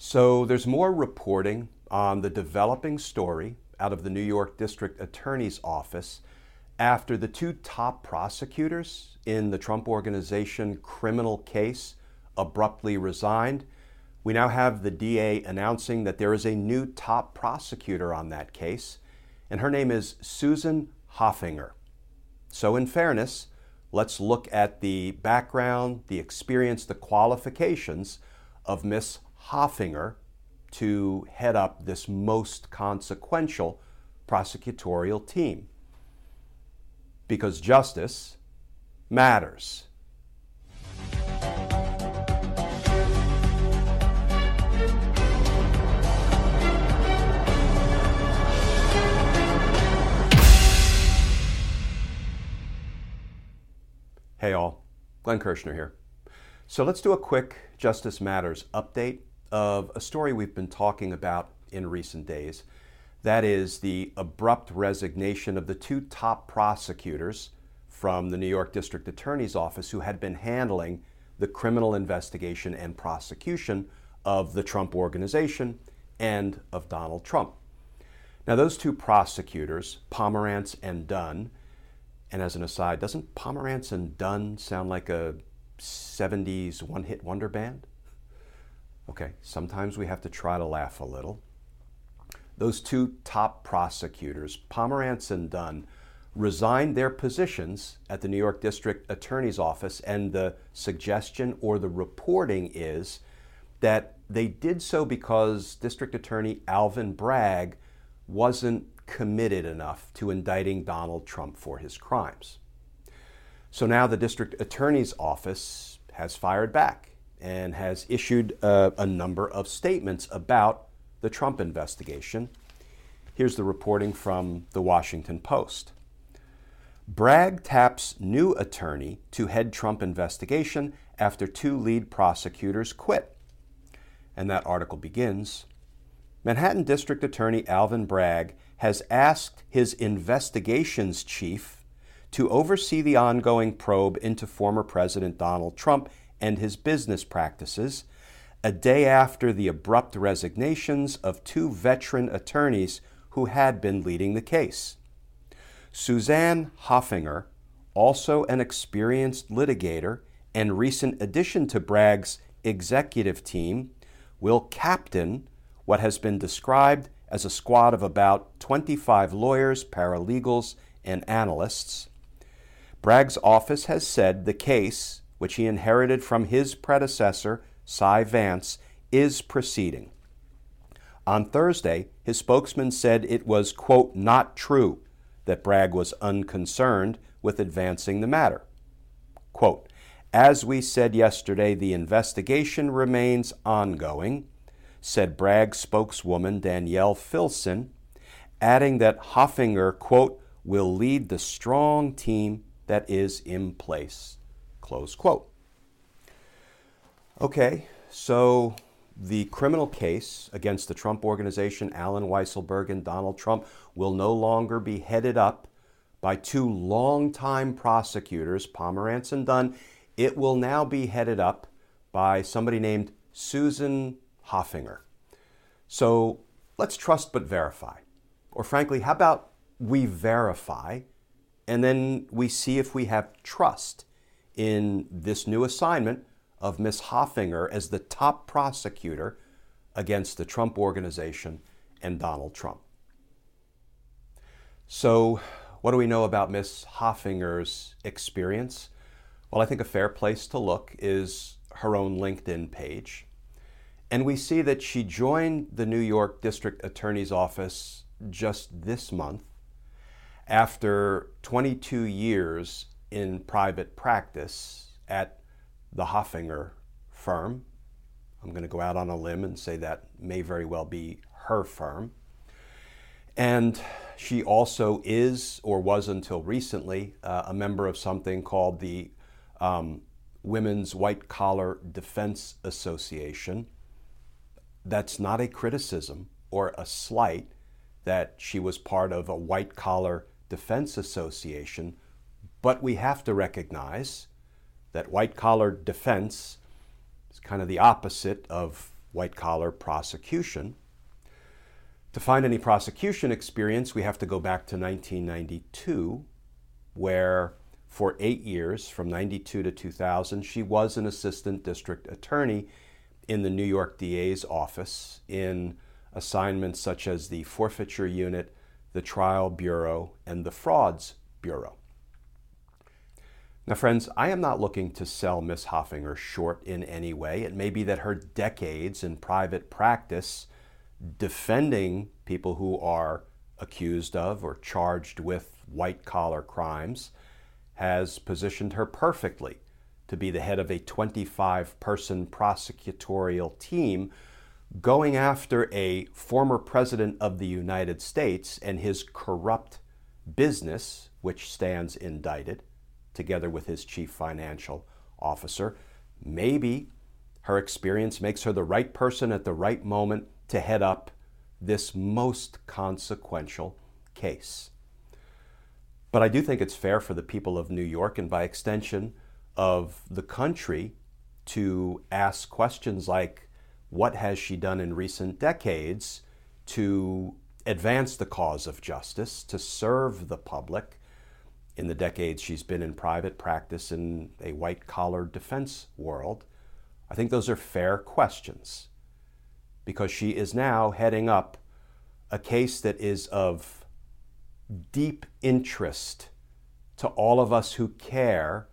So there's more reporting on the developing story out of the New York District Attorney's Office after the two top prosecutors in the Trump Organization criminal case abruptly resigned. We now have the DA announcing that there is a new top prosecutor on that case, and her name is Susan Hoffinger. So, in fairness, let's look at the background, the experience, the qualifications of Miss Hoffinger to head up this most consequential prosecutorial team. Because justice matters. Hey all, Glenn Kirschner here. So let's do a quick Justice Matters update of a story we've been talking about in recent days. That is the abrupt resignation of the two top prosecutors from the New York District Attorney's Office who had been handling the criminal investigation and prosecution of the Trump Organization and of Donald Trump. Now, those two prosecutors, Pomerantz and Dunn, and as an aside, doesn't Pomerantz and Dunn sound like a 70s one hit wonder band? Okay, sometimes we have to try to laugh a little. Those two top prosecutors, Pomerantz and Dunn, resigned their positions at the New York District Attorney's Office, and the suggestion or the reporting is that they did so because District Attorney Alvin Bragg wasn't committed enough to indicting Donald Trump for his crimes. So now the District Attorney's Office has fired back and has issued uh, a number of statements about the Trump investigation. Here's the reporting from the Washington Post. Bragg taps new attorney to head Trump investigation after two lead prosecutors quit. And that article begins Manhattan District Attorney Alvin Bragg has asked his investigations chief to oversee the ongoing probe into former President Donald Trump and his business practices, a day after the abrupt resignations of two veteran attorneys who had been leading the case. Suzanne Hoffinger, also an experienced litigator and recent addition to Bragg's executive team, will captain what has been described as a squad of about 25 lawyers, paralegals, and analysts. Bragg's office has said the case, which he inherited from his predecessor, Cy Vance, is proceeding. On Thursday, his spokesman said it was, quote, not true that Bragg was unconcerned with advancing the matter. Quote, as we said yesterday, the investigation remains ongoing, said Bragg spokeswoman Danielle Filson, adding that Hoffinger, quote, will lead the strong team that is in place. Close quote. Okay, so the criminal case against the Trump Organization, Allen Weisselberg, and Donald Trump will no longer be headed up by two longtime prosecutors, Pomerantz and Dunn. It will now be headed up by somebody named Susan Hoffinger. So let's trust but verify. Or frankly, how about we verify, and then we see if we have trust in this new assignment of Ms. Hoffinger as the top prosecutor against the Trump organization and Donald Trump. So, what do we know about Ms. Hoffinger's experience? Well, I think a fair place to look is her own LinkedIn page. And we see that she joined the New York District Attorney's Office just this month after 22 years in private practice at the Hoffinger firm. I'm going to go out on a limb and say that may very well be her firm. And she also is, or was until recently, uh, a member of something called the um, Women's White Collar Defense Association. That's not a criticism or a slight that she was part of a white collar defense association, but we have to recognize that white collar defense is kind of the opposite of white collar prosecution. To find any prosecution experience, we have to go back to 1992, where for eight years, from 92 to 2000, she was an assistant district attorney in the New York DA's office in assignments such as the Forfeiture Unit, the Trial Bureau, and the Frauds Bureau. Now, friends, I am not looking to sell Miss Hoffinger short in any way. It may be that her decades in private practice defending people who are accused of or charged with white collar crimes has positioned her perfectly to be the head of a 25 person prosecutorial team going after a former president of the United States and his corrupt business, which stands indicted, together with his chief financial officer. Maybe her experience makes her the right person at the right moment to head up this most consequential case. But I do think it's fair for the people of New York and by extension of the country to ask questions like what has she done in recent decades to advance the cause of justice, to serve the public in the decades she's been in private practice in a white collar defense world? I think those are fair questions because she is now heading up a case that is of deep interest to all of us who care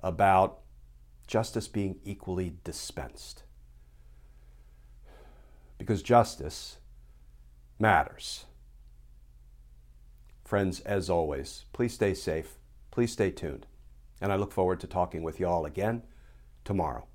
about justice being equally dispensed. Because justice matters. Friends, as always, please stay safe, please stay tuned, and I look forward to talking with you all again tomorrow.